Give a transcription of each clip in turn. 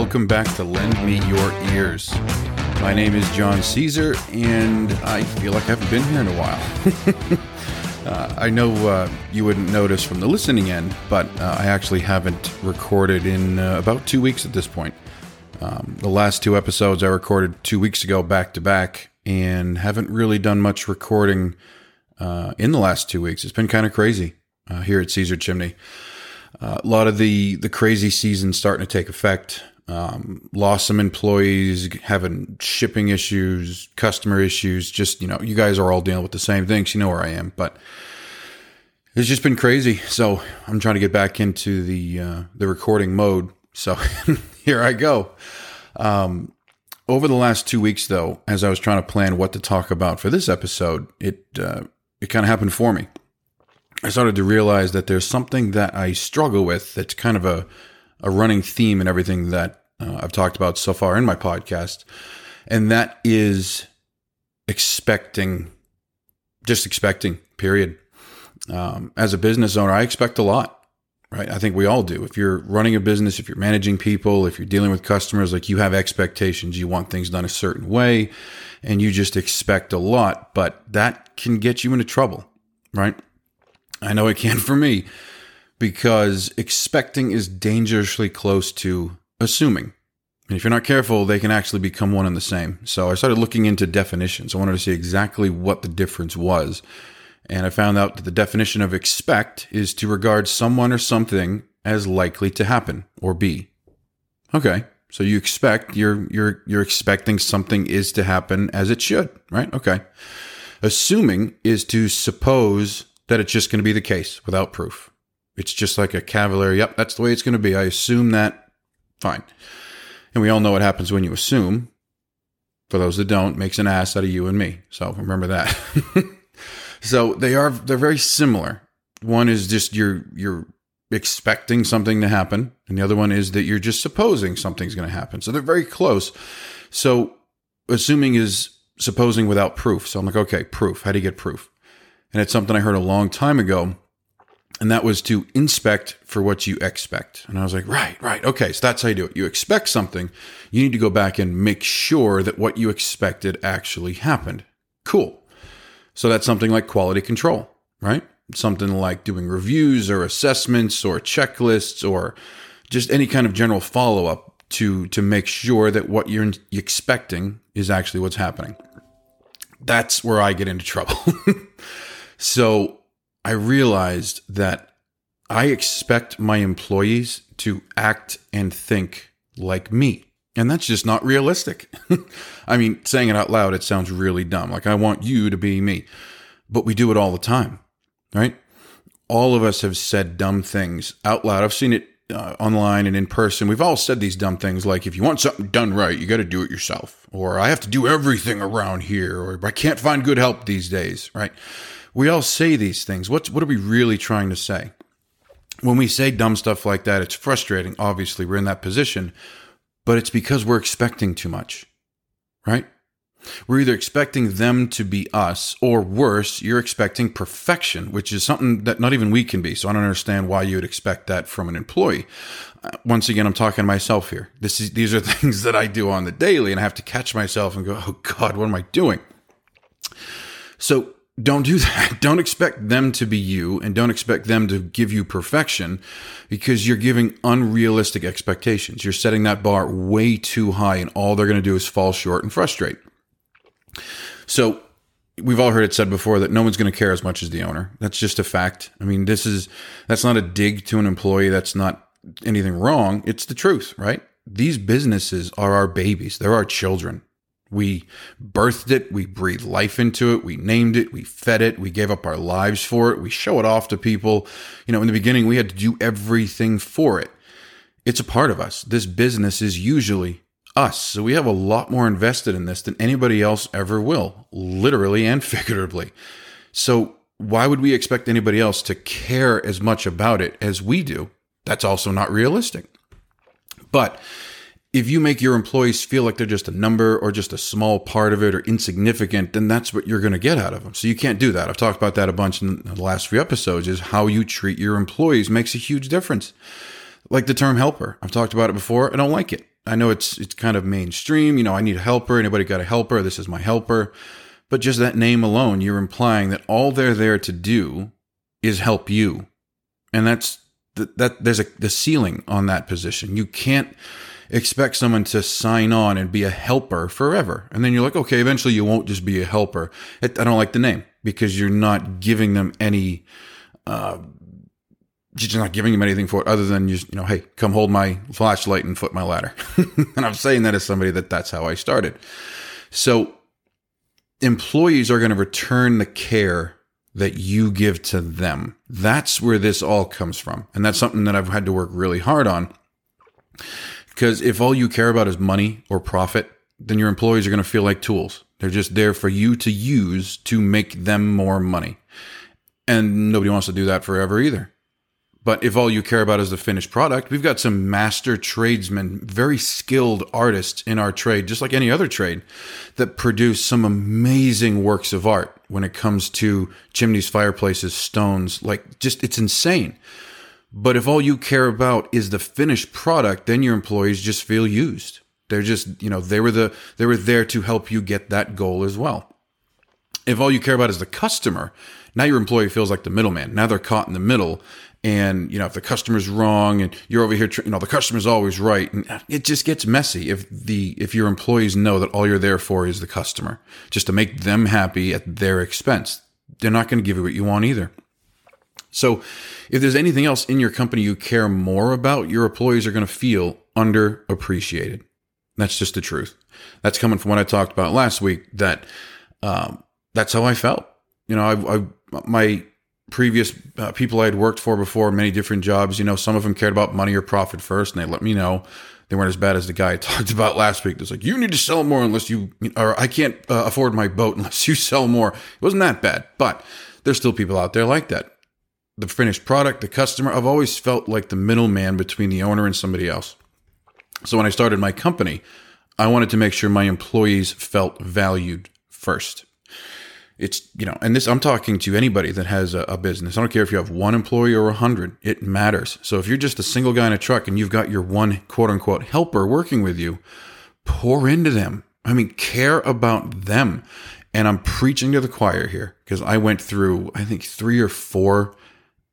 welcome back to Lend Me Your Ears. My name is John Caesar, and I feel like I haven't been here in a while. uh, I know uh, you wouldn't notice from the listening end, but uh, I actually haven't recorded in uh, about two weeks at this point. Um, the last two episodes I recorded two weeks ago back to back, and haven't really done much recording uh, in the last two weeks. It's been kind of crazy uh, here at Caesar Chimney. Uh, a lot of the the crazy season starting to take effect. Um, lost some employees, having shipping issues, customer issues. Just you know, you guys are all dealing with the same things. You know where I am, but it's just been crazy. So I'm trying to get back into the uh, the recording mode. So here I go. Um, over the last two weeks, though, as I was trying to plan what to talk about for this episode, it uh, it kind of happened for me. I started to realize that there's something that I struggle with that's kind of a, a running theme in everything that uh, I've talked about so far in my podcast. And that is expecting, just expecting, period. Um, as a business owner, I expect a lot, right? I think we all do. If you're running a business, if you're managing people, if you're dealing with customers, like you have expectations, you want things done a certain way, and you just expect a lot, but that can get you into trouble, right? I know it can for me because expecting is dangerously close to assuming. And if you're not careful, they can actually become one and the same. So I started looking into definitions. I wanted to see exactly what the difference was. And I found out that the definition of expect is to regard someone or something as likely to happen or be. Okay. So you expect you're you're you're expecting something is to happen as it should, right? Okay. Assuming is to suppose that it's just going to be the case without proof. It's just like a cavalier, yep, that's the way it's going to be. I assume that, fine. And we all know what happens when you assume. For those that don't, makes an ass out of you and me. So remember that. so they are they're very similar. One is just you're you're expecting something to happen, and the other one is that you're just supposing something's going to happen. So they're very close. So assuming is supposing without proof. So I'm like, okay, proof. How do you get proof? And it's something I heard a long time ago. And that was to inspect for what you expect. And I was like, right, right. Okay. So that's how you do it. You expect something. You need to go back and make sure that what you expected actually happened. Cool. So that's something like quality control, right? Something like doing reviews or assessments or checklists or just any kind of general follow up to, to make sure that what you're expecting is actually what's happening. That's where I get into trouble. So I realized that I expect my employees to act and think like me. And that's just not realistic. I mean, saying it out loud, it sounds really dumb. Like, I want you to be me. But we do it all the time, right? All of us have said dumb things out loud. I've seen it uh, online and in person. We've all said these dumb things like, if you want something done right, you got to do it yourself. Or I have to do everything around here. Or I can't find good help these days, right? We all say these things. What's, what are we really trying to say? When we say dumb stuff like that, it's frustrating. Obviously, we're in that position, but it's because we're expecting too much, right? We're either expecting them to be us, or worse, you're expecting perfection, which is something that not even we can be. So I don't understand why you would expect that from an employee. Uh, once again, I'm talking to myself here. This is these are things that I do on the daily, and I have to catch myself and go, "Oh God, what am I doing?" So don't do that. Don't expect them to be you and don't expect them to give you perfection because you're giving unrealistic expectations. You're setting that bar way too high and all they're going to do is fall short and frustrate. So we've all heard it said before that no one's going to care as much as the owner. That's just a fact. I mean, this is, that's not a dig to an employee. That's not anything wrong. It's the truth, right? These businesses are our babies. They're our children. We birthed it, we breathed life into it, we named it, we fed it, we gave up our lives for it, we show it off to people. You know, in the beginning, we had to do everything for it. It's a part of us. This business is usually us. So we have a lot more invested in this than anybody else ever will, literally and figuratively. So why would we expect anybody else to care as much about it as we do? That's also not realistic. But if you make your employees feel like they're just a number or just a small part of it or insignificant, then that's what you're going to get out of them. So you can't do that. I've talked about that a bunch in the last few episodes is how you treat your employees makes a huge difference. Like the term helper. I've talked about it before. I don't like it. I know it's it's kind of mainstream. You know, I need a helper. Anybody got a helper? This is my helper. But just that name alone, you're implying that all they're there to do is help you, and that's that. that there's a the ceiling on that position. You can't expect someone to sign on and be a helper forever. And then you're like, okay, eventually you won't just be a helper. I don't like the name because you're not giving them any, uh, you're not giving them anything for it other than just, you know, hey, come hold my flashlight and foot my ladder. and I'm saying that as somebody that that's how I started. So employees are going to return the care that you give to them. That's where this all comes from. And that's something that I've had to work really hard on because if all you care about is money or profit, then your employees are going to feel like tools. They're just there for you to use to make them more money. And nobody wants to do that forever either. But if all you care about is the finished product, we've got some master tradesmen, very skilled artists in our trade, just like any other trade, that produce some amazing works of art when it comes to chimneys, fireplaces, stones. Like, just, it's insane. But if all you care about is the finished product, then your employees just feel used. They're just, you know, they were the they were there to help you get that goal as well. If all you care about is the customer, now your employee feels like the middleman. Now they're caught in the middle and you know if the customer's wrong and you're over here you know the customer's always right and it just gets messy if the if your employees know that all you're there for is the customer just to make them happy at their expense they're not going to give you what you want either so if there's anything else in your company you care more about, your employees are going to feel underappreciated. That's just the truth. That's coming from what I talked about last week. That um, that's how I felt. You know, I, I my previous uh, people I had worked for before, many different jobs. You know, some of them cared about money or profit first, and they let me know they weren't as bad as the guy I talked about last week. It's like you need to sell more unless you, or I can't uh, afford my boat unless you sell more. It wasn't that bad, but there's still people out there like that the finished product, the customer. I've always felt like the middleman between the owner and somebody else. So when I started my company, I wanted to make sure my employees felt valued first. It's, you know, and this, I'm talking to anybody that has a, a business. I don't care if you have one employee or a hundred, it matters. So if you're just a single guy in a truck and you've got your one quote unquote helper working with you, pour into them. I mean, care about them. And I'm preaching to the choir here because I went through, I think, three or four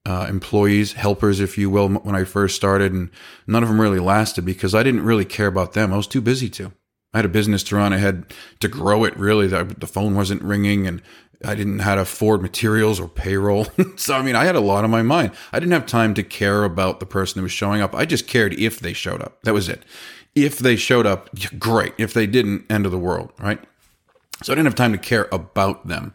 uh, employees, helpers, if you will, when I first started, and none of them really lasted because I didn't really care about them. I was too busy to. I had a business to run. I had to grow it. Really, the, phone wasn't ringing, and I didn't have to afford materials or payroll. so I mean, I had a lot on my mind. I didn't have time to care about the person who was showing up. I just cared if they showed up. That was it. If they showed up, great. If they didn't, end of the world, right? So I didn't have time to care about them.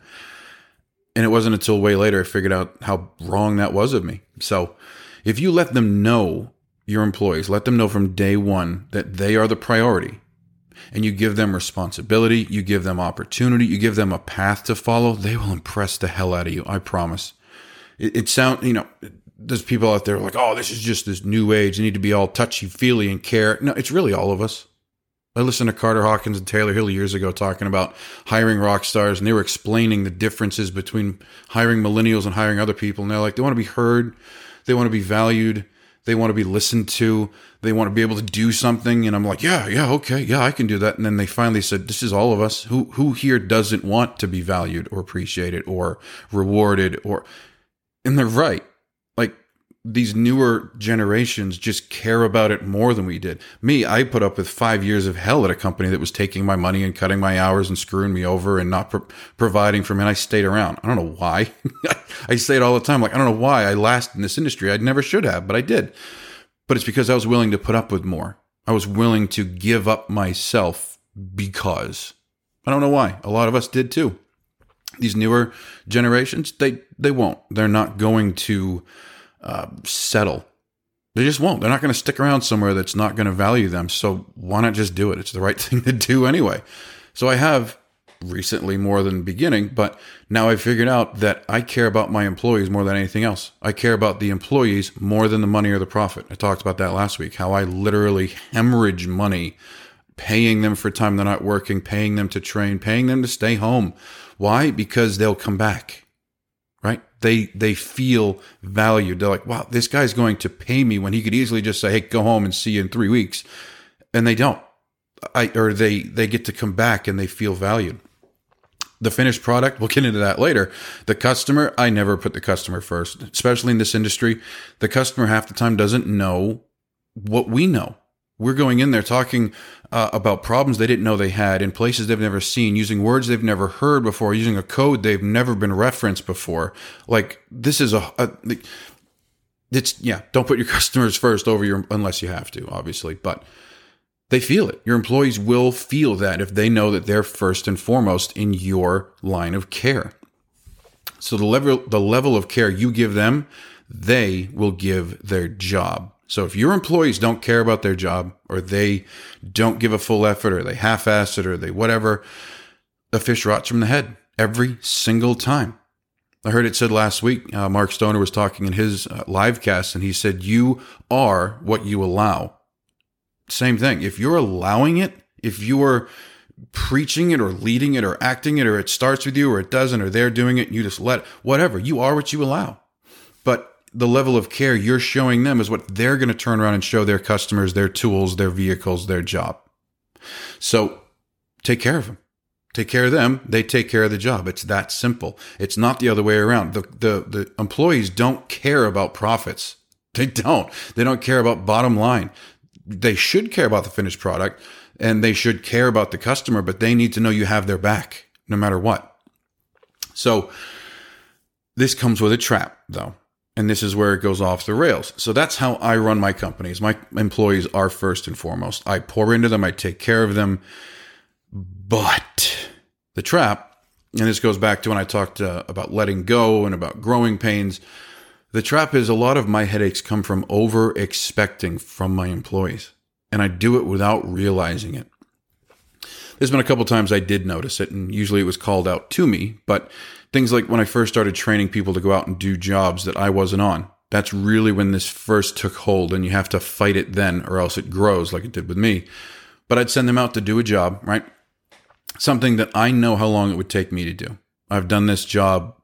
And it wasn't until way later I figured out how wrong that was of me. So if you let them know your employees, let them know from day one that they are the priority and you give them responsibility, you give them opportunity, you give them a path to follow, they will impress the hell out of you. I promise. It, it sounds, you know, there's people out there like, oh, this is just this new age. You need to be all touchy feely and care. No, it's really all of us. I listened to Carter Hawkins and Taylor Hill years ago talking about hiring rock stars, and they were explaining the differences between hiring millennials and hiring other people. And they're like, they want to be heard, they want to be valued, they want to be listened to, they want to be able to do something. And I'm like, yeah, yeah, okay, yeah, I can do that. And then they finally said, this is all of us. Who who here doesn't want to be valued or appreciated or rewarded or? And they're right these newer generations just care about it more than we did. Me, I put up with five years of hell at a company that was taking my money and cutting my hours and screwing me over and not pro- providing for me. And I stayed around. I don't know why. I say it all the time. Like, I don't know why I lasted in this industry. I never should have, but I did. But it's because I was willing to put up with more. I was willing to give up myself because I don't know why. A lot of us did too. These newer generations, they, they won't. They're not going to, uh, settle. They just won't. They're not going to stick around somewhere that's not going to value them. So why not just do it? It's the right thing to do anyway. So I have recently more than beginning, but now I've figured out that I care about my employees more than anything else. I care about the employees more than the money or the profit. I talked about that last week, how I literally hemorrhage money paying them for time they're not working, paying them to train, paying them to stay home. Why? Because they'll come back? They they feel valued. They're like, wow, this guy's going to pay me when he could easily just say, hey, go home and see you in three weeks. and they don't. I or they they get to come back and they feel valued. The finished product, we'll get into that later. The customer, I never put the customer first, especially in this industry. The customer half the time doesn't know what we know. We're going in there talking uh, about problems they didn't know they had in places they've never seen, using words they've never heard before, using a code they've never been referenced before. Like this is a, a it's yeah. Don't put your customers first over your unless you have to, obviously, but they feel it. Your employees will feel that if they know that they're first and foremost in your line of care. So the level the level of care you give them, they will give their job. So if your employees don't care about their job or they don't give a full effort or they half ass it or they whatever, the fish rots from the head every single time. I heard it said last week, uh, Mark Stoner was talking in his uh, live cast and he said, You are what you allow. Same thing. If you're allowing it, if you're preaching it or leading it or acting it or it starts with you or it doesn't or they're doing it, and you just let whatever, you are what you allow. But the level of care you're showing them is what they're going to turn around and show their customers, their tools, their vehicles, their job. So take care of them. Take care of them. They take care of the job. It's that simple. It's not the other way around. The, the, the employees don't care about profits. They don't. They don't care about bottom line. They should care about the finished product and they should care about the customer, but they need to know you have their back no matter what. So this comes with a trap though and this is where it goes off the rails. So that's how I run my companies. My employees are first and foremost. I pour into them, I take care of them. But the trap, and this goes back to when I talked uh, about letting go and about growing pains. The trap is a lot of my headaches come from over expecting from my employees, and I do it without realizing it. There's been a couple times I did notice it, and usually it was called out to me, but things like when I first started training people to go out and do jobs that I wasn't on. That's really when this first took hold, and you have to fight it then, or else it grows like it did with me. But I'd send them out to do a job, right? Something that I know how long it would take me to do. I've done this job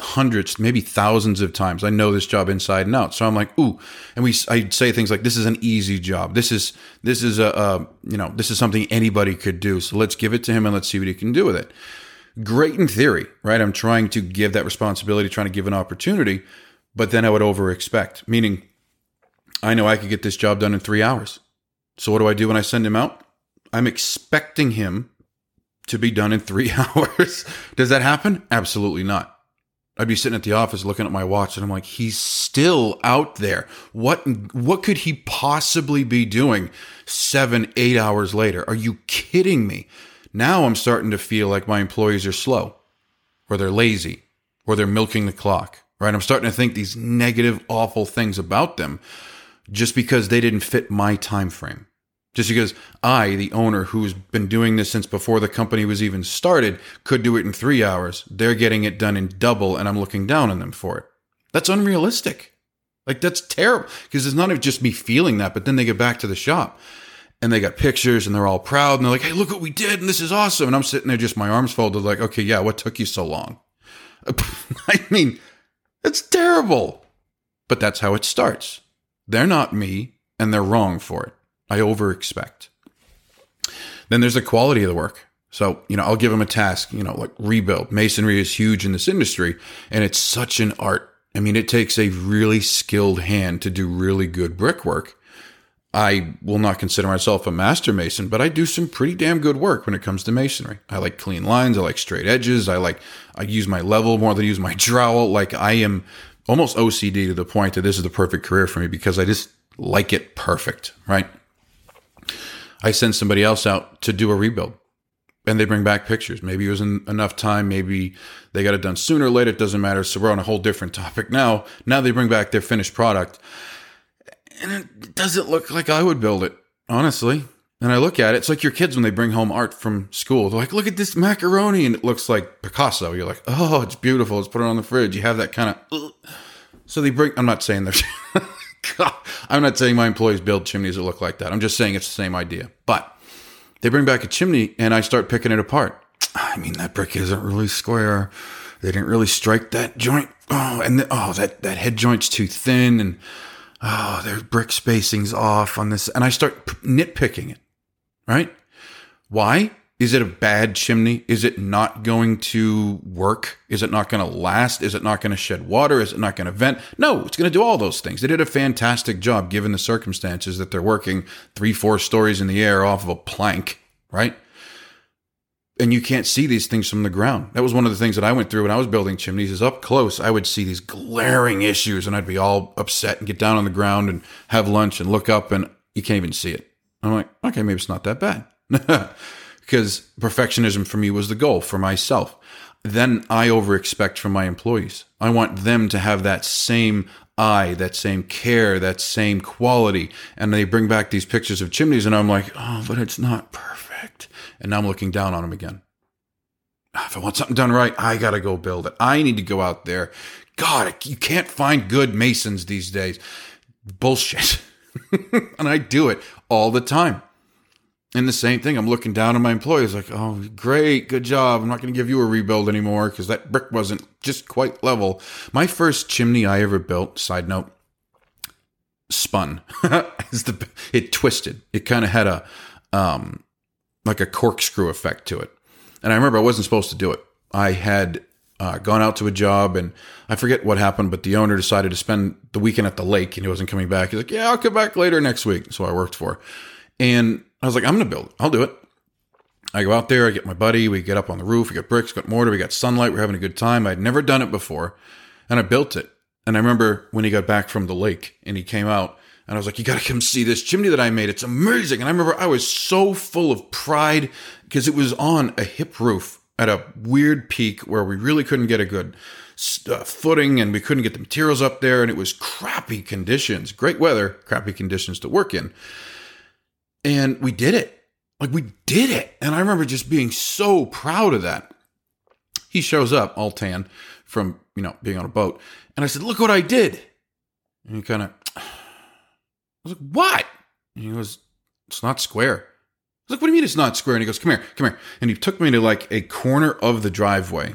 hundreds, maybe thousands of times. I know this job inside and out. So I'm like, ooh, and we, I say things like, this is an easy job. This is, this is a, a, you know, this is something anybody could do. So let's give it to him and let's see what he can do with it great in theory, right? I'm trying to give that responsibility, trying to give an opportunity, but then I would over expect, meaning I know I could get this job done in three hours. So what do I do when I send him out? I'm expecting him to be done in three hours. Does that happen? Absolutely not. I'd be sitting at the office looking at my watch and I'm like, he's still out there. What what could he possibly be doing seven, eight hours later? Are you kidding me? Now I'm starting to feel like my employees are slow, or they're lazy, or they're milking the clock, right? I'm starting to think these negative, awful things about them just because they didn't fit my time frame. Just because I, the owner who's been doing this since before the company was even started, could do it in three hours, they're getting it done in double, and I'm looking down on them for it. That's unrealistic. Like, that's terrible because it's not just me feeling that, but then they get back to the shop and they got pictures and they're all proud and they're like, hey, look what we did and this is awesome. And I'm sitting there just my arms folded, like, okay, yeah, what took you so long? I mean, it's terrible. But that's how it starts. They're not me and they're wrong for it. I over expect. Then there's the quality of the work. So, you know, I'll give them a task, you know, like rebuild. Masonry is huge in this industry and it's such an art. I mean, it takes a really skilled hand to do really good brickwork. I will not consider myself a master mason, but I do some pretty damn good work when it comes to masonry. I like clean lines. I like straight edges. I like, I use my level more than I use my trowel. Like I am almost OCD to the point that this is the perfect career for me because I just like it perfect, right? I send somebody else out to do a rebuild and they bring back pictures. Maybe it wasn't enough time. Maybe they got it done sooner or later. It doesn't matter. So we're on a whole different topic now. Now they bring back their finished product and it doesn't look like I would build it, honestly. And I look at it, it's like your kids when they bring home art from school. They're like, look at this macaroni. And it looks like Picasso. You're like, oh, it's beautiful. Let's put it on the fridge. You have that kind of. Uh, so they bring, I'm not saying there's. I'm not saying my employees build chimneys that look like that. I'm just saying it's the same idea. But they bring back a chimney and I start picking it apart. I mean, that brick isn't really square. They didn't really strike that joint. Oh, and the, oh, that, that head joint's too thin. And oh, their brick spacing's off on this. And I start nitpicking it, right? Why? Is it a bad chimney? Is it not going to work? Is it not going to last? Is it not going to shed water? Is it not going to vent? No, it's going to do all those things. They did a fantastic job given the circumstances that they're working three, four stories in the air off of a plank, right? And you can't see these things from the ground. That was one of the things that I went through when I was building chimneys is up close. I would see these glaring issues and I'd be all upset and get down on the ground and have lunch and look up and you can't even see it. I'm like, okay, maybe it's not that bad. because perfectionism for me was the goal for myself. Then I over expect from my employees. I want them to have that same eye, that same care, that same quality. And they bring back these pictures of chimneys, and I'm like, oh, but it's not perfect. And now I'm looking down on them again. Ah, if I want something done right, I got to go build it. I need to go out there. God, you can't find good masons these days. Bullshit. and I do it all the time. And the same thing, I'm looking down on my employees like, oh, great, good job. I'm not going to give you a rebuild anymore because that brick wasn't just quite level. My first chimney I ever built, side note, spun. the, it twisted. It kind of had a, um, like a corkscrew effect to it. And I remember I wasn't supposed to do it. I had uh, gone out to a job and I forget what happened, but the owner decided to spend the weekend at the lake and he wasn't coming back. He's like, yeah, I'll come back later next week. So I worked for. And I was like, I'm going to build. I'll do it. I go out there, I get my buddy, we get up on the roof, we got bricks, got mortar, we got sunlight, we're having a good time. I'd never done it before, and I built it. And I remember when he got back from the lake and he came out, and I was like, You got to come see this chimney that I made. It's amazing. And I remember I was so full of pride because it was on a hip roof at a weird peak where we really couldn't get a good uh, footing and we couldn't get the materials up there, and it was crappy conditions, great weather, crappy conditions to work in. And we did it. Like we did it. And I remember just being so proud of that. He shows up all tan from, you know, being on a boat. And I said, look what I did. And he kind of, I was like, what? And he goes, it's not square. I was like, what do you mean it's not square? And he goes, come here, come here. And he took me to like a corner of the driveway,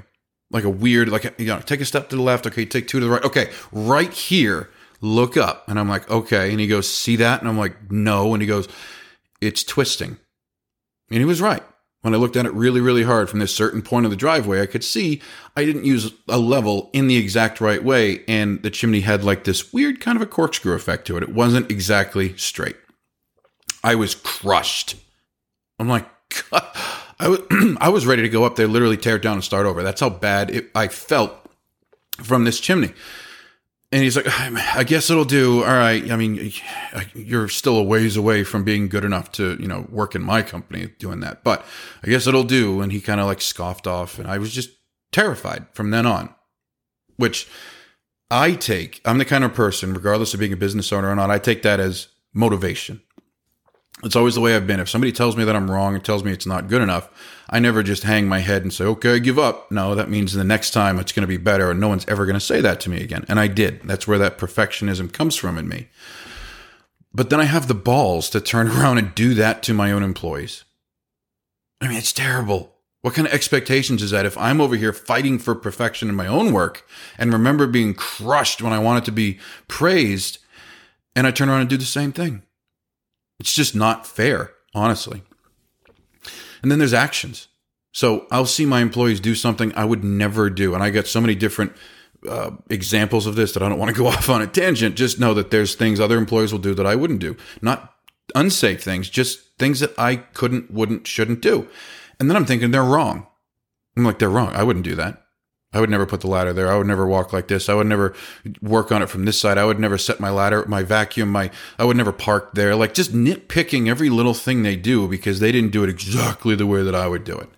like a weird, like, you know, take a step to the left. Okay, take two to the right. Okay, right here, look up. And I'm like, okay. And he goes, see that? And I'm like, no. And he goes, it's twisting. And he was right. When I looked at it really, really hard from this certain point of the driveway, I could see I didn't use a level in the exact right way. And the chimney had like this weird kind of a corkscrew effect to it. It wasn't exactly straight. I was crushed. I'm like, I was, I was ready to go up there, literally tear it down and start over. That's how bad it, I felt from this chimney. And he's like, ah, I guess it'll do. All right. I mean, you're still a ways away from being good enough to, you know, work in my company doing that, but I guess it'll do. And he kind of like scoffed off. And I was just terrified from then on, which I take, I'm the kind of person, regardless of being a business owner or not, I take that as motivation. It's always the way I've been. If somebody tells me that I'm wrong and tells me it's not good enough, I never just hang my head and say, okay, I give up. No, that means the next time it's going to be better and no one's ever going to say that to me again. And I did. That's where that perfectionism comes from in me. But then I have the balls to turn around and do that to my own employees. I mean, it's terrible. What kind of expectations is that if I'm over here fighting for perfection in my own work and remember being crushed when I want it to be praised and I turn around and do the same thing? It's just not fair, honestly. And then there's actions. So I'll see my employees do something I would never do. And I get so many different uh, examples of this that I don't want to go off on a tangent. Just know that there's things other employees will do that I wouldn't do. Not unsafe things, just things that I couldn't, wouldn't, shouldn't do. And then I'm thinking they're wrong. I'm like, they're wrong. I wouldn't do that. I would never put the ladder there. I would never walk like this. I would never work on it from this side. I would never set my ladder, my vacuum, my, I would never park there. Like just nitpicking every little thing they do because they didn't do it exactly the way that I would do it.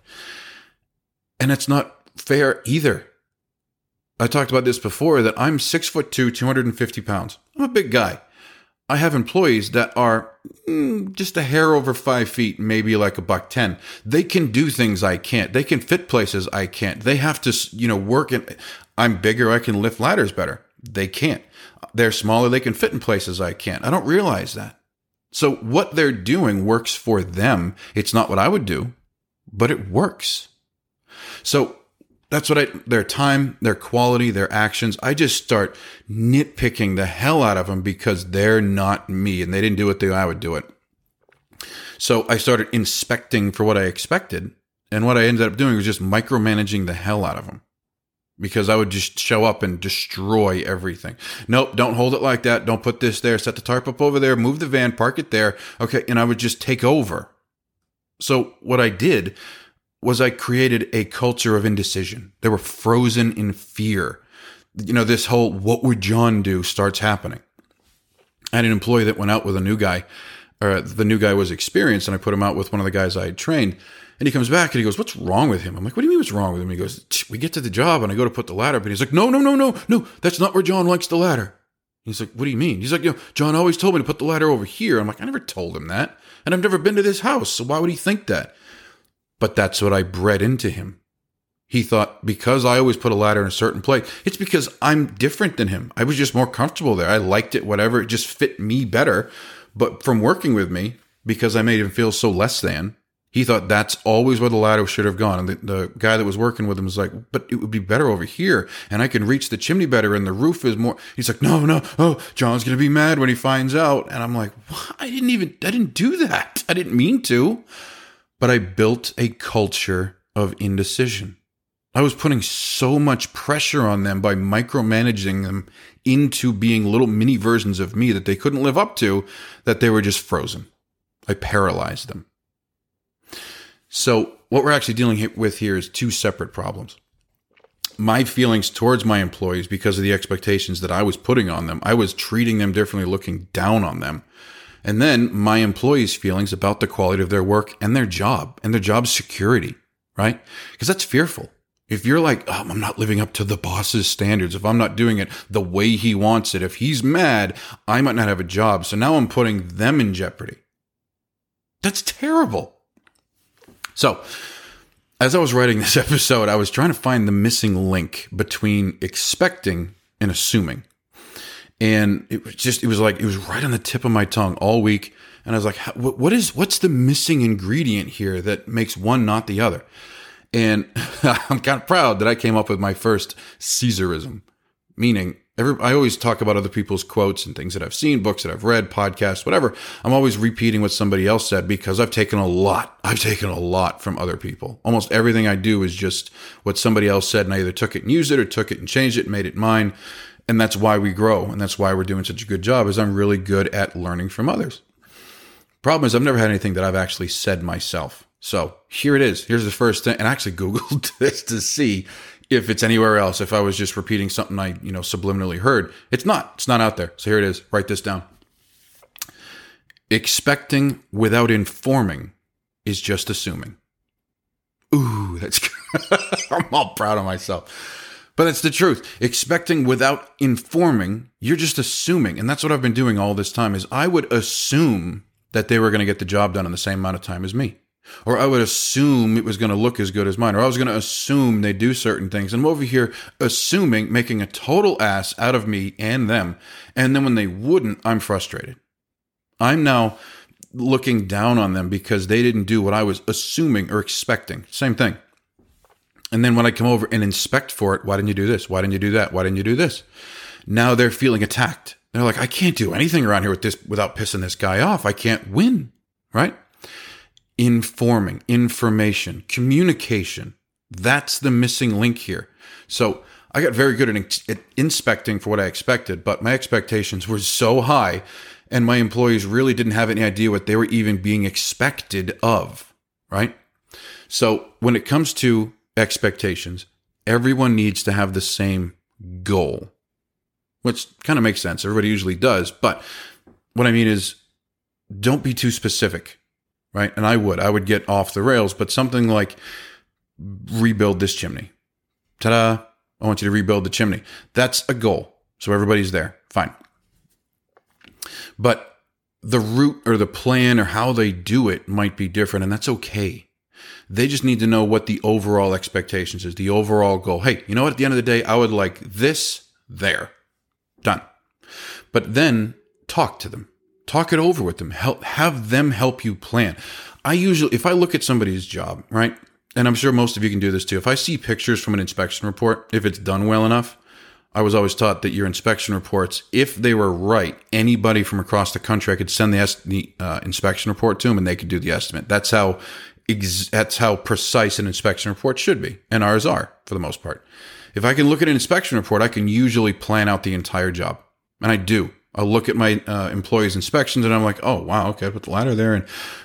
And it's not fair either. I talked about this before that I'm six foot two, 250 pounds. I'm a big guy. I have employees that are mm, just a hair over five feet, maybe like a buck 10. They can do things I can't. They can fit places I can't. They have to, you know, work and I'm bigger. I can lift ladders better. They can't. They're smaller. They can fit in places I can't. I don't realize that. So what they're doing works for them. It's not what I would do, but it works. So That's what I, their time, their quality, their actions. I just start nitpicking the hell out of them because they're not me and they didn't do it the way I would do it. So I started inspecting for what I expected. And what I ended up doing was just micromanaging the hell out of them because I would just show up and destroy everything. Nope, don't hold it like that. Don't put this there. Set the tarp up over there. Move the van, park it there. Okay. And I would just take over. So what I did was I created a culture of indecision. They were frozen in fear. You know, this whole what would John do starts happening. I had an employee that went out with a new guy, or the new guy was experienced, and I put him out with one of the guys I had trained. And he comes back and he goes, What's wrong with him? I'm like, What do you mean what's wrong with him? He goes, We get to the job and I go to put the ladder up. And he's like, No, no, no, no, no, that's not where John likes the ladder. He's like, What do you mean? He's like, You know, John always told me to put the ladder over here. I'm like, I never told him that. And I've never been to this house. So why would he think that? But that's what I bred into him. He thought because I always put a ladder in a certain place, it's because I'm different than him. I was just more comfortable there. I liked it, whatever. It just fit me better. But from working with me, because I made him feel so less than, he thought that's always where the ladder should have gone. And the, the, guy that was working with him was like, but it would be better over here. And I can reach the chimney better and the roof is more. He's like, no, no. Oh, John's going to be mad when he finds out. And I'm like? I didn't even, I didn't do that. I didn't mean to. But I built a culture of indecision. I was putting so much pressure on them by micromanaging them into being little mini versions of me that they couldn't live up to, that they were just frozen. I paralyzed them. So, what we're actually dealing with here is two separate problems. My feelings towards my employees, because of the expectations that I was putting on them, I was treating them differently, looking down on them. And then my employees' feelings about the quality of their work and their job and their job security, right? Because that's fearful. If you're like, oh, I'm not living up to the boss's standards, if I'm not doing it the way he wants it, if he's mad, I might not have a job. So now I'm putting them in jeopardy. That's terrible. So, as I was writing this episode, I was trying to find the missing link between expecting and assuming. And it was just, it was like, it was right on the tip of my tongue all week. And I was like, what is, what's the missing ingredient here that makes one not the other? And I'm kind of proud that I came up with my first Caesarism, meaning Every, I always talk about other people's quotes and things that I've seen, books that I've read, podcasts, whatever. I'm always repeating what somebody else said because I've taken a lot. I've taken a lot from other people. Almost everything I do is just what somebody else said, and I either took it and used it or took it and changed it and made it mine. And that's why we grow, and that's why we're doing such a good job. Is I'm really good at learning from others. Problem is, I've never had anything that I've actually said myself. So here it is. Here's the first thing, and I actually Googled this to see if it's anywhere else, if I was just repeating something I, you know, subliminally heard. It's not. It's not out there. So here it is. Write this down. Expecting without informing is just assuming. Ooh, that's I'm all proud of myself. But it's the truth. Expecting without informing, you're just assuming. And that's what I've been doing all this time is I would assume that they were going to get the job done in the same amount of time as me. Or I would assume it was going to look as good as mine. Or I was going to assume they do certain things. And I'm over here assuming, making a total ass out of me and them. And then when they wouldn't, I'm frustrated. I'm now looking down on them because they didn't do what I was assuming or expecting. Same thing. And then when I come over and inspect for it, why didn't you do this? Why didn't you do that? Why didn't you do this? Now they're feeling attacked. They're like, I can't do anything around here with this without pissing this guy off. I can't win. Right? informing, information, communication. That's the missing link here. So I got very good at, at, inspecting for what I expected, but my expectations were so high, and my employees really didn't have any idea what they were even being expected of, right? So when it comes to expectations, everyone needs to have the same goal, which kind of makes sense. Everybody usually does. But what I mean is, don't be too specific right? And I would, I would get off the rails, but something like rebuild this chimney. Ta da! I want you to rebuild the chimney. That's a goal. So everybody's there. Fine. But the route or the plan or how they do it might be different, and that's okay. They just need to know what the overall expectations is, the overall goal. Hey, you know what? At the end of the day, I would like this there. Done. But then talk to them talk it over with them help have them help you plan i usually if i look at somebody's job right and I'm sure most of you can do this too. If I see pictures from an inspection report, if it's done well enough, I was always taught that your inspection reports, if they were right, anybody from across the country, I could send the, the uh, inspection report to them and they could do the estimate. That's how ex- that's how precise an inspection report should be, and ours are for the most part. If I can look at an inspection report, I can usually plan out the entire job, and I do. I'll look at my uh, employees' inspections and I'm like, oh, wow, okay, I put the ladder there and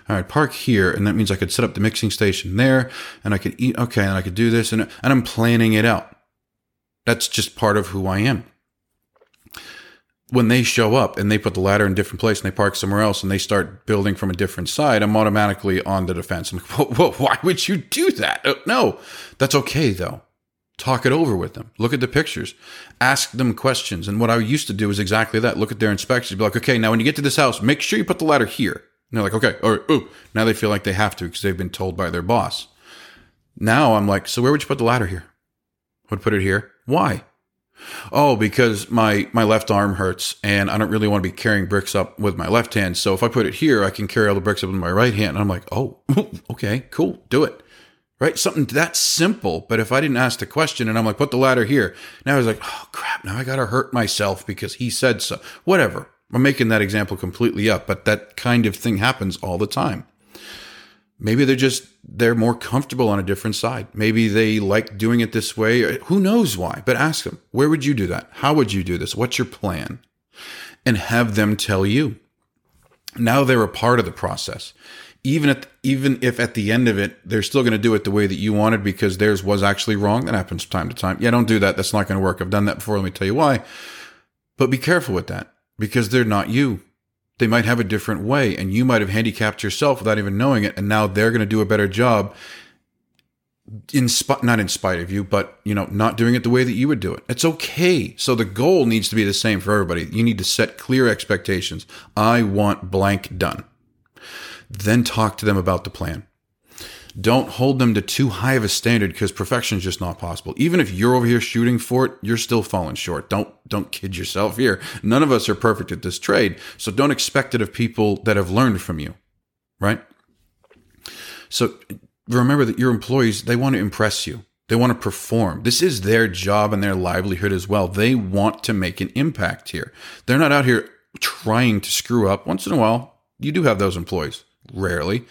all right, park here. And that means I could set up the mixing station there and I could eat, okay, and I could do this. And, and I'm planning it out. That's just part of who I am. When they show up and they put the ladder in a different place and they park somewhere else and they start building from a different side, I'm automatically on the defense. I'm like, whoa, whoa why would you do that? Uh, no, that's okay though. Talk it over with them. Look at the pictures. Ask them questions. And what i used to do is exactly that. Look at their inspections. Be like okay now when you get to this house make sure you put the ladder here. And they're like okay or ooh. Now they feel like they have to because they've been told by their boss. Now i'm like so where would you put the ladder here? Would put it here. Why oh because my my left arm hurts and i don't really want to be carrying bricks up with my left hand so if i put it here i can carry all the bricks up with my right hand and i'm like oh okay cool do it right? Something that simple. But if I didn't ask the question and I'm like, put the ladder here, now I was like, oh crap, now I got to hurt myself because he said so. Whatever. I'm making that example completely up, but that kind of thing happens all the time. Maybe they're just, they're more comfortable on a different side. Maybe they like doing it this way. Who knows why? But ask them, where would you do that? How would you do this? What's your plan? And have them tell you. Now they're a part of the process even at even if at the end of it they're still going to do it the way that you wanted because theirs was actually wrong. That happens from time to time. Yeah, don't do that. That's not going to work. I've done that before. Let me tell you why. But be careful with that because they're not you. They might have a different way, and you might have handicapped yourself without even knowing it. And now they're going to do a better job in spite not in spite of you but you know not doing it the way that you would do it it's okay so the goal needs to be the same for everybody you need to set clear expectations i want blank done then talk to them about the plan. Don't hold them to too high of a standard because perfection is just not possible. Even if you're over here shooting for it, you're still falling short. Don't don't kid yourself here. None of us are perfect at this trade, so don't expect it of people that have learned from you, right? So remember that your employees, they want to impress you. They want to perform. This is their job and their livelihood as well. They want to make an impact here. They're not out here trying to screw up. Once in a while, you do have those employees rarely.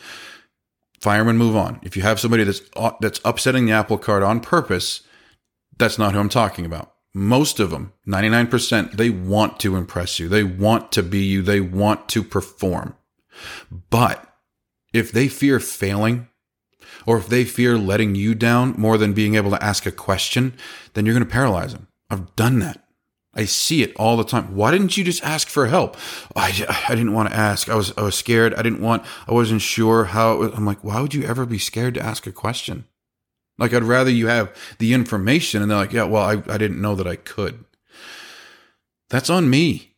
Firemen move on. If you have somebody that's uh, that's upsetting the apple cart on purpose, that's not who I'm talking about. Most of them, 99%, they want to impress you. They want to be you. They want to perform. But if they fear failing, or if they fear letting you down more than being able to ask a question, then you're going to paralyze them. I've done that. I see it all the time. Why didn't you just ask for help? I, I didn't want to ask. I was I was scared. I didn't want. I wasn't sure how. I'm like, why would you ever be scared to ask a question? Like, I'd rather you have the information, and they're like, yeah, well, I I didn't know that I could. That's on me.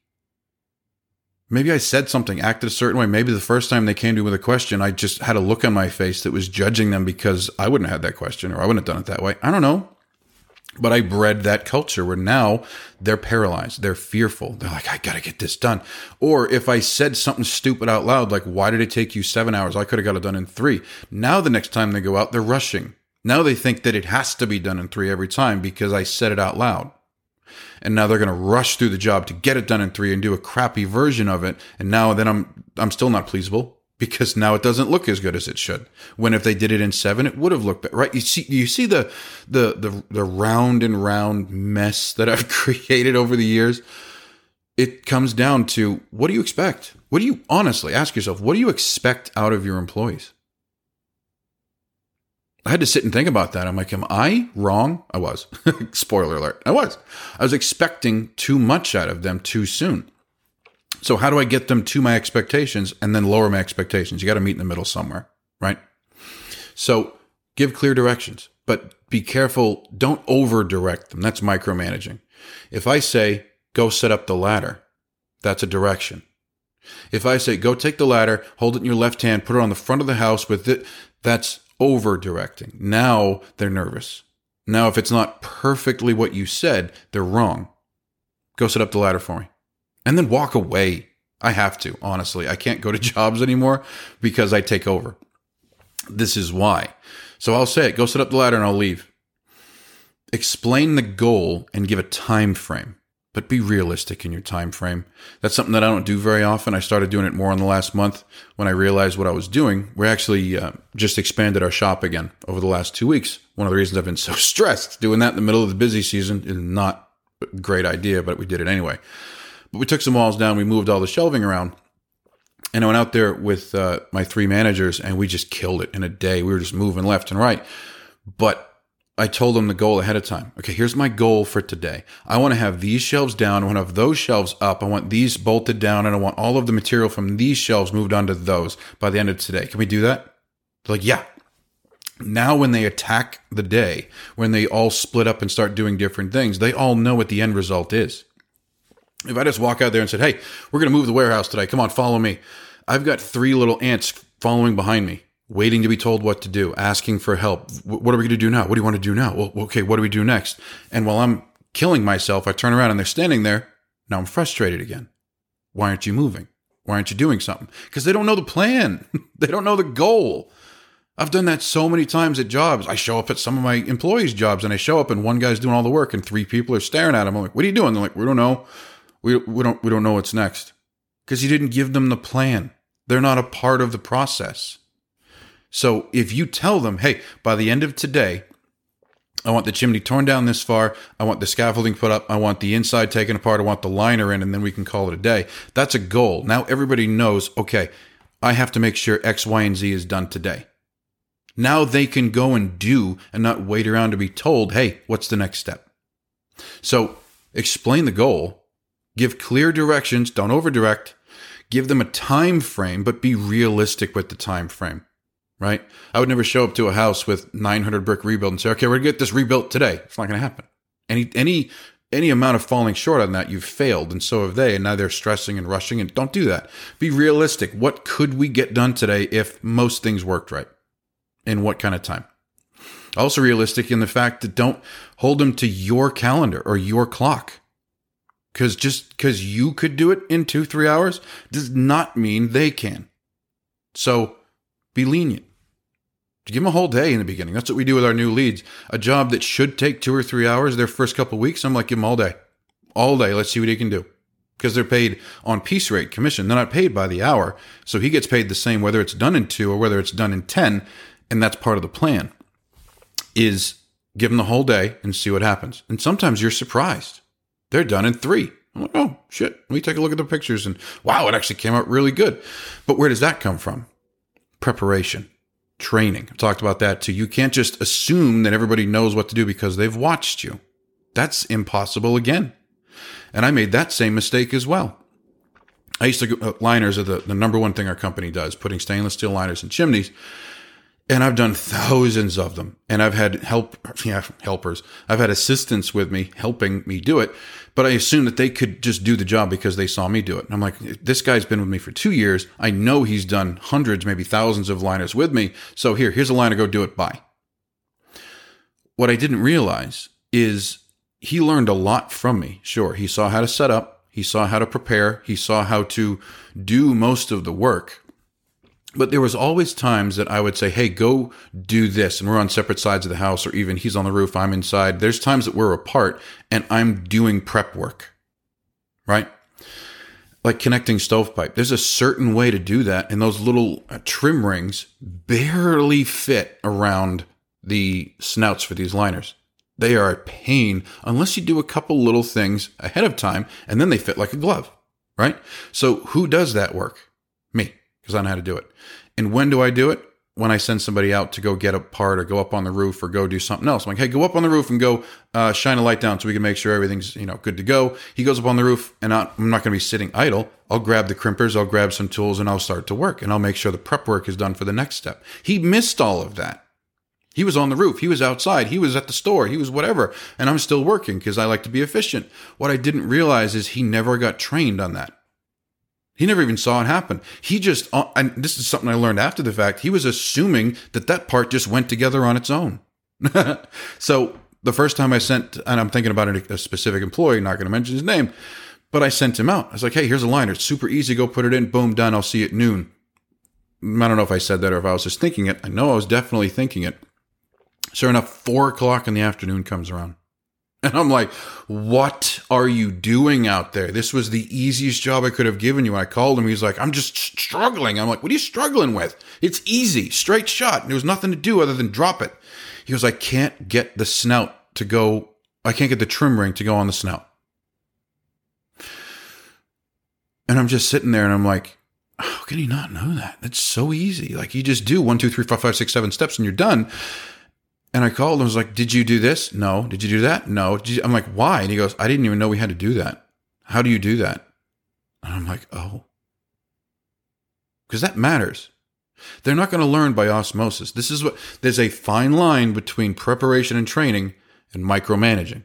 Maybe I said something, acted a certain way. Maybe the first time they came to me with a question, I just had a look on my face that was judging them because I wouldn't have had that question or I wouldn't have done it that way. I don't know. But I bred that culture where now they're paralyzed. They're fearful. They're like, I got to get this done. Or if I said something stupid out loud, like, why did it take you seven hours? I could have got it done in three. Now the next time they go out, they're rushing. Now they think that it has to be done in three every time because I said it out loud. And now they're going to rush through the job to get it done in three and do a crappy version of it. And now then I'm, I'm still not pleasable because now it doesn't look as good as it should. When if they did it in seven, it would have looked better, right? You see, you see the, the, the, the round and round mess that I've created over the years. It comes down to what do you expect? What do you honestly ask yourself? What do you expect out of your employees? I had to sit and think about that. I'm like, am I wrong? I was. Spoiler alert. I was. I was expecting too much out of them too soon. So how do I get them to my expectations and then lower my expectations? You got to meet in the middle somewhere, right? So give clear directions, but be careful. Don't over direct them. That's micromanaging. If I say, go set up the ladder, that's a direction. If I say, go take the ladder, hold it in your left hand, put it on the front of the house with it, that's over directing. Now they're nervous. Now, if it's not perfectly what you said, they're wrong. Go set up the ladder for me and then walk away. I have to, honestly. I can't go to jobs anymore because I take over. This is why. So I'll say it, go sit up the ladder and I'll leave. Explain the goal and give a time frame, but be realistic in your time frame. That's something that I don't do very often. I started doing it more in the last month when I realized what I was doing. We actually uh, just expanded our shop again over the last two weeks. One of the reasons I've been so stressed doing that in the middle of the busy season is not a great idea, but we did it anyway. But we took some walls down, we moved all the shelving around, and I went out there with uh, my three managers and we just killed it in a day. We were just moving left and right. But I told them the goal ahead of time. Okay, here's my goal for today. I want to have these shelves down. I want to have those shelves up. I want these bolted down and I want all of the material from these shelves moved onto those by the end of today. Can we do that? They're like, yeah. Now, when they attack the day, when they all split up and start doing different things, they all know what the end result is. If I just walk out there and said, Hey, we're going to move the warehouse today. Come on, follow me. I've got three little ants following behind me, waiting to be told what to do, asking for help. What are we going to do now? What do you want to do now? Well, okay, what do we do next? And while I'm killing myself, I turn around and they're standing there. Now I'm frustrated again. Why aren't you moving? Why aren't you doing something? Because they don't know the plan. they don't know the goal. I've done that so many times at jobs. I show up at some of my employees' jobs and I show up and one guy's doing all the work and three people are staring at him. I'm like, what are you doing? They're like, we don't know we, we don't we don't know what's next because you didn't give them the plan. They're not a part of the process. So if you tell them, hey, by the end of today, I want the chimney torn down this far. I want the scaffolding put up. I want the inside taken apart. I want the liner in, and then we can call it a day. That's a goal. Now everybody knows, okay, I have to make sure X, Y, and Z is done today. Now they can go and do and not wait around to be told, hey, what's the next step? So explain the goal Give clear directions, don't overdirect. Give them a time frame, but be realistic with the time frame. Right? I would never show up to a house with 900 brick rebuild and say, "Okay, we're to get this rebuilt today." It's not to happen. Any any any amount of falling short on that, you've failed, and so have they. And now they're stressing and rushing. And don't do that. Be realistic. What could we get done today if most things worked right? In what kind of time? Also realistic in the fact that don't hold them to your calendar or your clock. Because just because you could do it in two, three hours does not mean they can. So be lenient. Give them a whole day in the beginning. That's what we do with our new leads. A job that should take two or three hours their first couple weeks, I'm like, give them all day. All day. Let's see what he can do. Because they're paid on piece rate commission. They're not paid by the hour. So he gets paid the same whether it's done in two or whether it's done in 10. And that's part of the plan is give them the whole day and see what happens. And sometimes you're surprised. They're done in three. I'm like, oh, shit. Let me take a look at the pictures and wow, it actually came out really good. But where does that come from? Preparation, training. I've talked about that too. You can't just assume that everybody knows what to do because they've watched you. That's impossible again. And I made that same mistake as well. I used to go, uh, liners are the, the number one thing our company does, putting stainless steel liners in chimneys. And I've done thousands of them. And I've had help, yeah, helpers. I've had assistants with me helping me do it. But I assumed that they could just do the job because they saw me do it. And I'm like, this guy's been with me for two years. I know he's done hundreds, maybe thousands of liners with me. So here, here's a liner, go do it. Bye. What I didn't realize is he learned a lot from me. Sure, he saw how to set up. He saw how to prepare. He saw how to do most of the work but there was always times that I would say, "Hey, go do this," and we're on separate sides of the house, or even he's on the roof, I'm inside. There's times that we're apart, and I'm doing prep work, right? Like connecting stovepipe. There's a certain way to do that, and those little uh, trim rings barely fit around the snouts for these liners. They are a pain unless you do a couple little things ahead of time, and then they fit like a glove, right? So who does that work? Because I know how to do it. And when do I do it? When I send somebody out to go get a part or go up on the roof or go do something else. I'm like, hey, go up on the roof and go uh, shine a light down so we can make sure everything's you know good to go. He goes up on the roof, and I'm not going to be sitting idle. I'll grab the crimpers, I'll grab some tools, and I'll start to work, and I'll make sure the prep work is done for the next step. He missed all of that. He was on the roof. He was outside. He was at the store. He was whatever. And I'm still working because I like to be efficient. What I didn't realize is he never got trained on that. He never even saw it happen. He just, uh, and this is something I learned after the fact, he was assuming that that part just went together on its own. so the first time I sent, and I'm thinking about a specific employee, not going to mention his name, but I sent him out. I was like, hey, here's a liner. It's super easy. Go put it in. Boom, done. I'll see you at noon. I don't know if I said that or if I was just thinking it. I know I was definitely thinking it. Sure enough, four o'clock in the afternoon comes around. And I'm like, what are you doing out there? This was the easiest job I could have given you. I called him. He's like, I'm just struggling. I'm like, what are you struggling with? It's easy, straight shot. There was nothing to do other than drop it. He goes, I can't get the snout to go. I can't get the trim ring to go on the snout. And I'm just sitting there and I'm like, how can he not know that? That's so easy. Like you just do one, two, three, four, five, six, seven steps and you're done. And I called him and was like, Did you do this? No. Did you do that? No. I'm like, Why? And he goes, I didn't even know we had to do that. How do you do that? And I'm like, Oh. Because that matters. They're not going to learn by osmosis. This is what there's a fine line between preparation and training and micromanaging.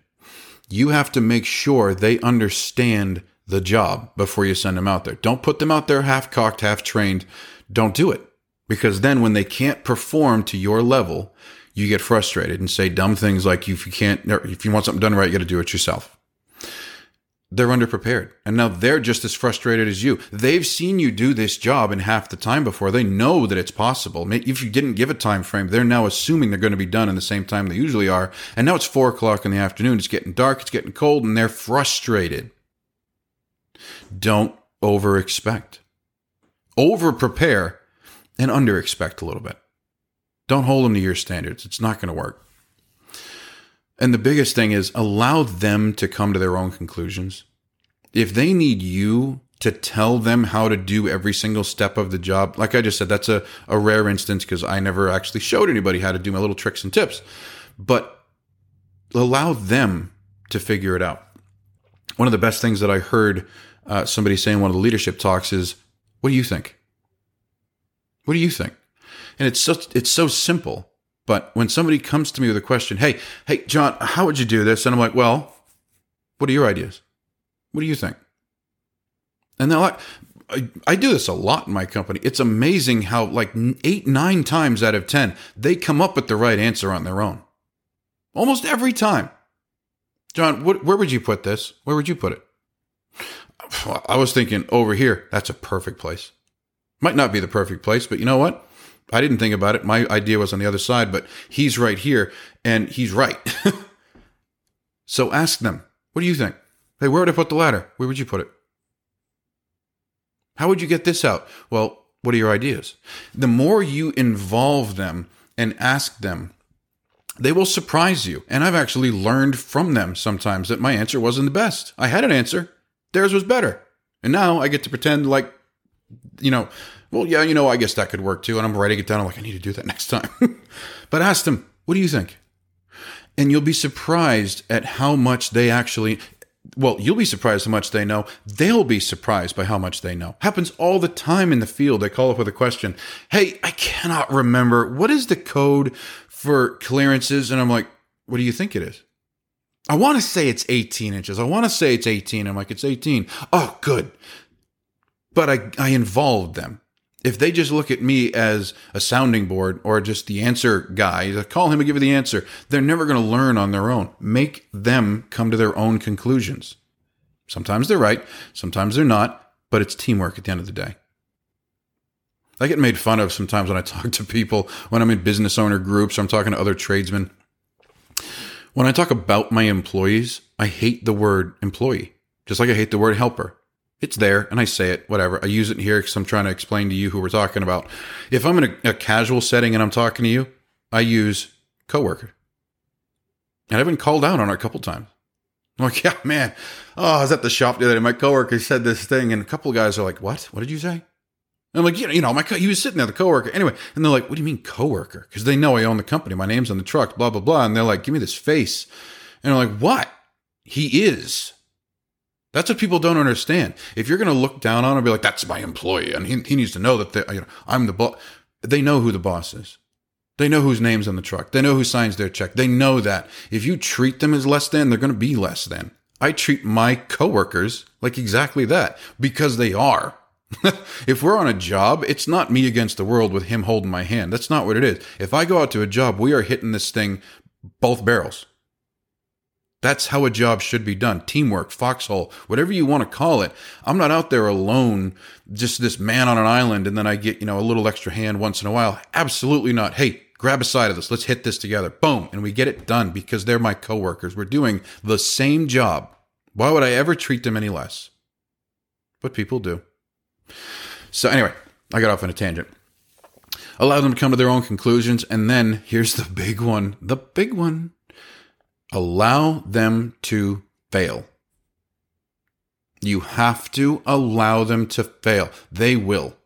You have to make sure they understand the job before you send them out there. Don't put them out there half cocked, half trained. Don't do it. Because then when they can't perform to your level, you get frustrated and say dumb things like if you can't if you want something done right you got to do it yourself. They're underprepared and now they're just as frustrated as you. They've seen you do this job in half the time before. They know that it's possible. If you didn't give a time frame they're now assuming they're going to be done in the same time they usually are and now it's four o'clock in the afternoon it's getting dark it's getting cold and they're frustrated. Don't over expect over prepare and under expect a little bit don't hold them to your standards. It's not going to work. And the biggest thing is allow them to come to their own conclusions. If they need you to tell them how to do every single step of the job, like I just said, that's a, a rare instance because I never actually showed anybody how to do my little tricks and tips. But allow them to figure it out. One of the best things that I heard uh, somebody say in one of the leadership talks is, What do you think? What do you think? And it's so it's so simple. But when somebody comes to me with a question, hey, hey, John, how would you do this? And I'm like, well, what are your ideas? What do you think? And they're like, I, I do this a lot in my company. It's amazing how, like, eight, nine times out of 10, they come up with the right answer on their own. Almost every time. John, what, where would you put this? Where would you put it? I was thinking over here. That's a perfect place. Might not be the perfect place, but you know what? I didn't think about it. My idea was on the other side, but he's right here and he's right. so ask them, what do you think? Hey, where would I put the ladder? Where would you put it? How would you get this out? Well, what are your ideas? The more you involve them and ask them, they will surprise you. And I've actually learned from them sometimes that my answer wasn't the best. I had an answer, theirs was better. And now I get to pretend like, you know, well, yeah, you know, I guess that could work too. And I'm writing it down. I'm like, I need to do that next time. but ask them, what do you think? And you'll be surprised at how much they actually, well, you'll be surprised how much they know. They'll be surprised by how much they know. Happens all the time in the field. They call up with a question. Hey, I cannot remember. What is the code for clearances? And I'm like, what do you think it is? I want to say it's 18 inches. I want to say it's 18. I'm like, it's 18. Oh, good. But I, I involved them if they just look at me as a sounding board or just the answer guy, call him and give you the answer, they're never going to learn on their own. Make them come to their own conclusions. Sometimes they're right, sometimes they're not, but it's teamwork at the end of the day. I get made fun of sometimes when I talk to people, when I'm in business owner groups, or I'm talking to other tradesmen. When I talk about my employees, I hate the word employee, just like I hate the word helper it's there and I say it, whatever. I use it here because I'm trying to explain to you who we're talking about. If I'm in a, a, casual setting and I'm talking to you, I use coworker. And I've been called out on it a couple times. I'm like, yeah, man. Oh, I was at the shop the other day. My coworker said this thing, and a couple guys are like, what? What did you say? And I'm like, you know, you know, my co- he was sitting there, the coworker. Anyway, and they're like, what do you mean coworker? Because they know I own the company. My name's on the truck, blah, blah, blah. And they're like, give me this face. And I'm like, what? He is. That's what people don't understand. If you're going to look down on him and be like, that's my employee, and he, he needs to know that you know, I'm the boss, they know who the boss is. They know whose name's on the truck. They know who signs their check. They know that. If you treat them as less than, they're going to be less than. I treat my coworkers like exactly that because they are. if we're on a job, it's not me against the world with him holding my hand. That's not what it is. If I go out to a job, we are hitting this thing both barrels. That's how a job should be done. Teamwork, foxhole, whatever you want to call it. I'm not out there alone, just this man on an island, and then I get, you know, a little extra hand once in a while. Absolutely not. Hey, grab a side of this. Let's hit this together. Boom. And we get it done because they're my coworkers. We're doing the same job. Why would I ever treat them any less? But people do. So, anyway, I got off on a tangent. Allow them to come to their own conclusions. And then here's the big one the big one allow them to fail. You have to allow them to fail. They will.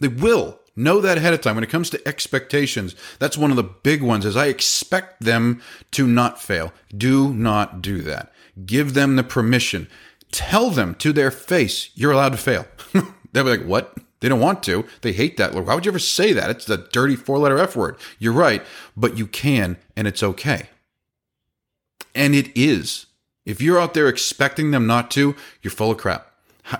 They will. Know that ahead of time. When it comes to expectations, that's one of the big ones is I expect them to not fail. Do not do that. Give them the permission. Tell them to their face, you're allowed to fail. They'll be like, what? They don't want to. They hate that. Why would you ever say that? It's the dirty four letter F word. You're right, but you can, and it's okay. And it is. If you're out there expecting them not to, you're full of crap.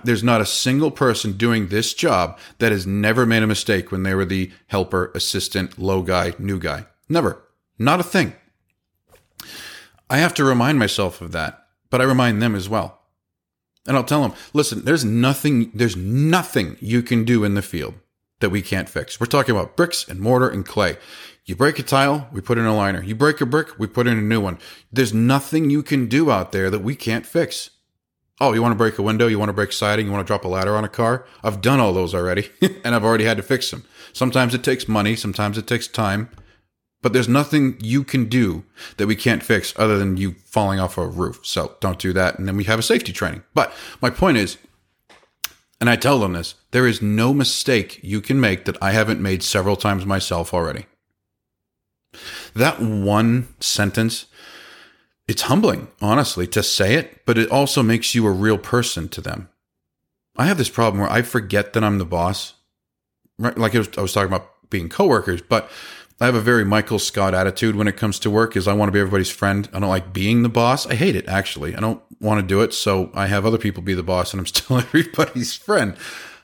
There's not a single person doing this job that has never made a mistake when they were the helper, assistant, low guy, new guy. Never. Not a thing. I have to remind myself of that, but I remind them as well. And I'll tell them, listen, there's nothing, there's nothing you can do in the field that we can't fix. We're talking about bricks and mortar and clay. You break a tile, we put in a liner. You break a brick, we put in a new one. There's nothing you can do out there that we can't fix. Oh, you want to break a window? You want to break siding? You want to drop a ladder on a car? I've done all those already, and I've already had to fix them. Sometimes it takes money, sometimes it takes time, but there's nothing you can do that we can't fix other than you falling off a roof. So don't do that. And then we have a safety training. But my point is, and I tell them this, there is no mistake you can make that I haven't made several times myself already. That one sentence it's humbling, honestly, to say it, but it also makes you a real person to them. I have this problem where I forget that I'm the boss. Right? Like was, I was talking about being coworkers, but I have a very Michael Scott attitude when it comes to work is I want to be everybody's friend. I don't like being the boss. I hate it actually. I don't want to do it, so I have other people be the boss and I'm still everybody's friend.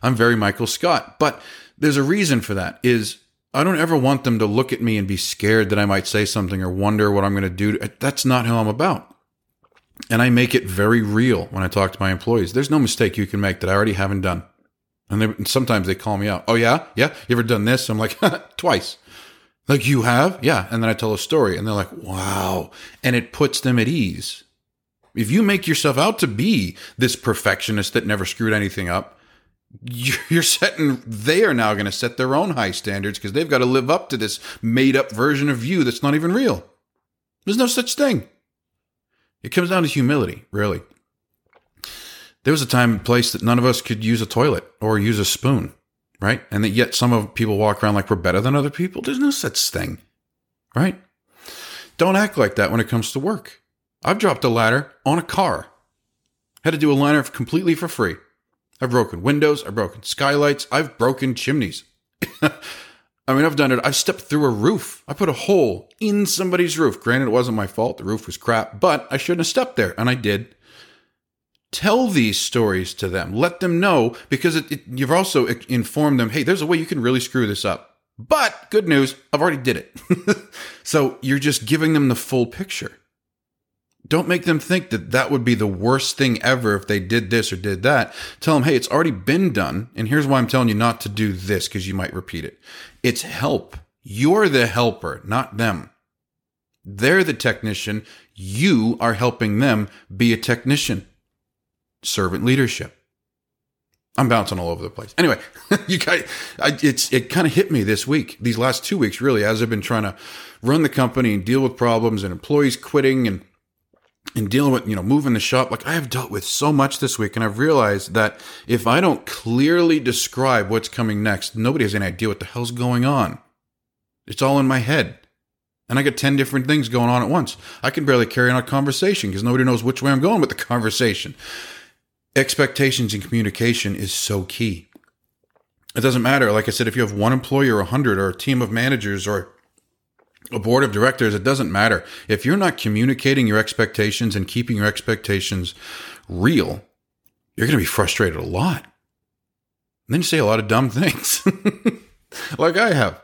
I'm very Michael Scott. But there's a reason for that is I don't ever want them to look at me and be scared that I might say something or wonder what I'm going to do. Uh, that's not how I'm about. And I make it very real when I talk to my employees. There's no mistake you can make that I already haven't done. And, they, and sometimes they call me out. Oh, yeah? Yeah? You ever done this? I'm like, twice. Like, you have? Yeah. And then I tell a story and they're like, wow. And it puts them at ease. If you make yourself out to be this perfectionist that never screwed anything up, you're setting they are now going to set their own high standards because they've got to live up to this made up version of you that's not even real there's no such thing it comes down to humility really there was a time and place that none of us could use a toilet or use a spoon right and that yet some of people walk around like we're better than other people there's no such thing right don't act like that when it comes to work i've dropped a ladder on a car had to do a liner completely for free I've broken windows, I've broken skylights, I've broken chimneys. I mean, I've done it. I've stepped through a roof. I put a hole in somebody's roof. Granted, it wasn't my fault. The roof was crap, but I shouldn't have stepped there, and I did. Tell these stories to them. Let them know because it, it, you've also informed them. Hey, there's a way you can really screw this up. But good news, I've already did it. so you're just giving them the full picture don't make them think that that would be the worst thing ever if they did this or did that. Tell them, hey, it's already been done. And here's why I'm telling you not to do this because you might repeat it. It's help. You're the helper, not them. They're the technician. You are helping them be a technician. Servant leadership. I'm bouncing all over the place. Anyway, you guys, I, it's it kind of hit me this week, these last two weeks, really, as I've been trying to run the company and deal with problems and employees quitting and and dealing with, you know, moving the shop, like I have dealt with so much this week. And I've realized that if I don't clearly describe what's coming next, nobody has any idea what the hell's going on. It's all in my head. And I got 10 different things going on at once. I can barely carry on a conversation because nobody knows which way I'm going with the conversation. Expectations and communication is so key. It doesn't matter. Like I said, if you have one employee or a hundred or a team of managers or a board of directors, it doesn't matter. If you're not communicating your expectations and keeping your expectations real, you're going to be frustrated a lot. And then you say a lot of dumb things, like I have.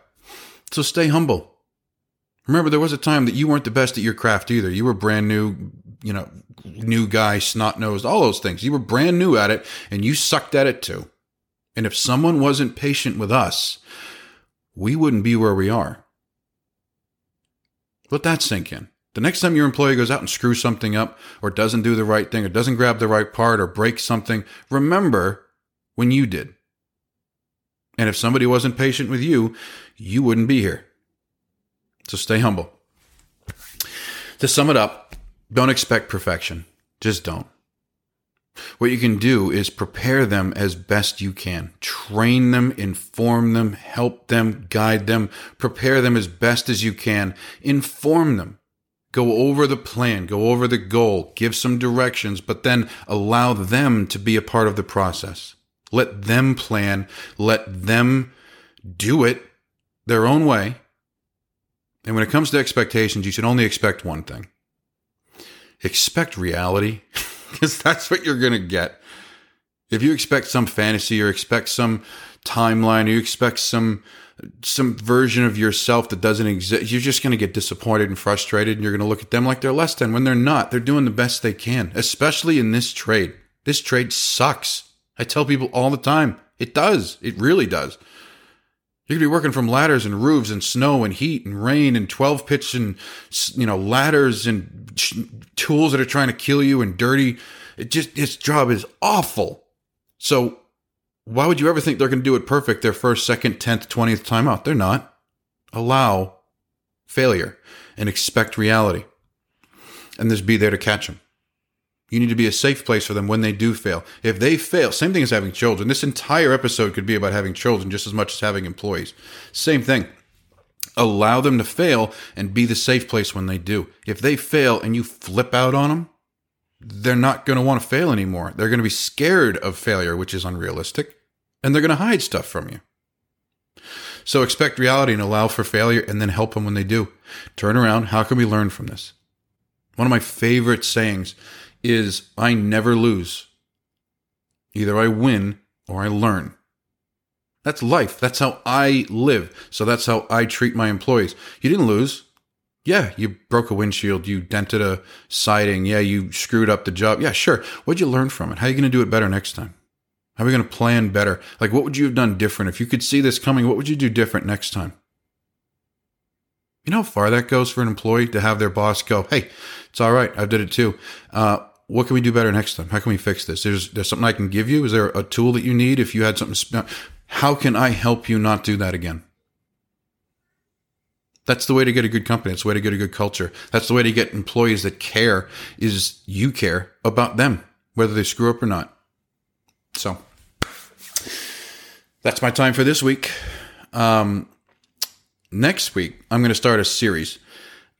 So stay humble. Remember, there was a time that you weren't the best at your craft either. You were brand new, you know, new guy, snot nosed, all those things. You were brand new at it and you sucked at it too. And if someone wasn't patient with us, we wouldn't be where we are. Let that sink in. The next time your employee goes out and screws something up, or doesn't do the right thing, or doesn't grab the right part, or breaks something, remember when you did. And if somebody wasn't patient with you, you wouldn't be here. So stay humble. To sum it up, don't expect perfection. Just don't. What you can do is prepare them as best you can. Train them, inform them, help them, guide them, prepare them as best as you can. Inform them. Go over the plan, go over the goal, give some directions, but then allow them to be a part of the process. Let them plan, let them do it their own way. And when it comes to expectations, you should only expect one thing expect reality. because that's what you're going to get. If you expect some fantasy or expect some timeline or you expect some some version of yourself that doesn't exist, you're just going to get disappointed and frustrated and you're going to look at them like they're less than when they're not. They're doing the best they can, especially in this trade. This trade sucks. I tell people all the time, it does. It really does. You could be working from ladders and roofs and snow and heat and rain and 12 pitch and, you know, ladders and tools that are trying to kill you and dirty. It just, its job is awful. So why would you ever think they're going to do it perfect their first, second, 10th, 20th time out? They're not. Allow failure and expect reality and just be there to catch them. You need to be a safe place for them when they do fail. If they fail, same thing as having children. This entire episode could be about having children just as much as having employees. Same thing. Allow them to fail and be the safe place when they do. If they fail and you flip out on them, they're not going to want to fail anymore. They're going to be scared of failure, which is unrealistic, and they're going to hide stuff from you. So expect reality and allow for failure and then help them when they do. Turn around. How can we learn from this? One of my favorite sayings is I never lose. Either I win or I learn. That's life. That's how I live. So that's how I treat my employees. You didn't lose. Yeah, you broke a windshield, you dented a siding, yeah, you screwed up the job. Yeah, sure. What'd you learn from it? How are you going to do it better next time? How are we going to plan better? Like, what would you have done different? If you could see this coming, what would you do different next time? You know how far that goes for an employee to have their boss go, "Hey, it's all right. I did it too. Uh, what can we do better next time? How can we fix this? There's there's something I can give you. Is there a tool that you need? If you had something, how can I help you not do that again? That's the way to get a good company. That's the way to get a good culture. That's the way to get employees that care. Is you care about them, whether they screw up or not. So that's my time for this week. Um, next week, I'm going to start a series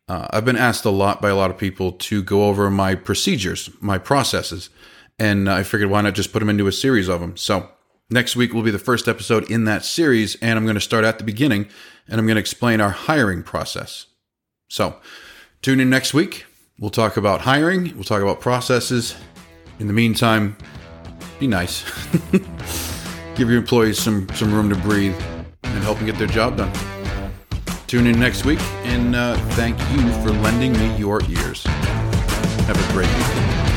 uh, I've been asked a lot by a lot of people to go over my procedures, my processes, and I figured why not just put them into a series of them. So next week will be the first episode in that series, and I'm going to start at the beginning and I'm going to explain our hiring process. So tune in next week. We'll talk about hiring, we'll talk about processes. In the meantime, be nice. Give your employees some, some room to breathe and help them get their job done. Tune in next week, and uh, thank you for lending me your ears. Have a great weekend.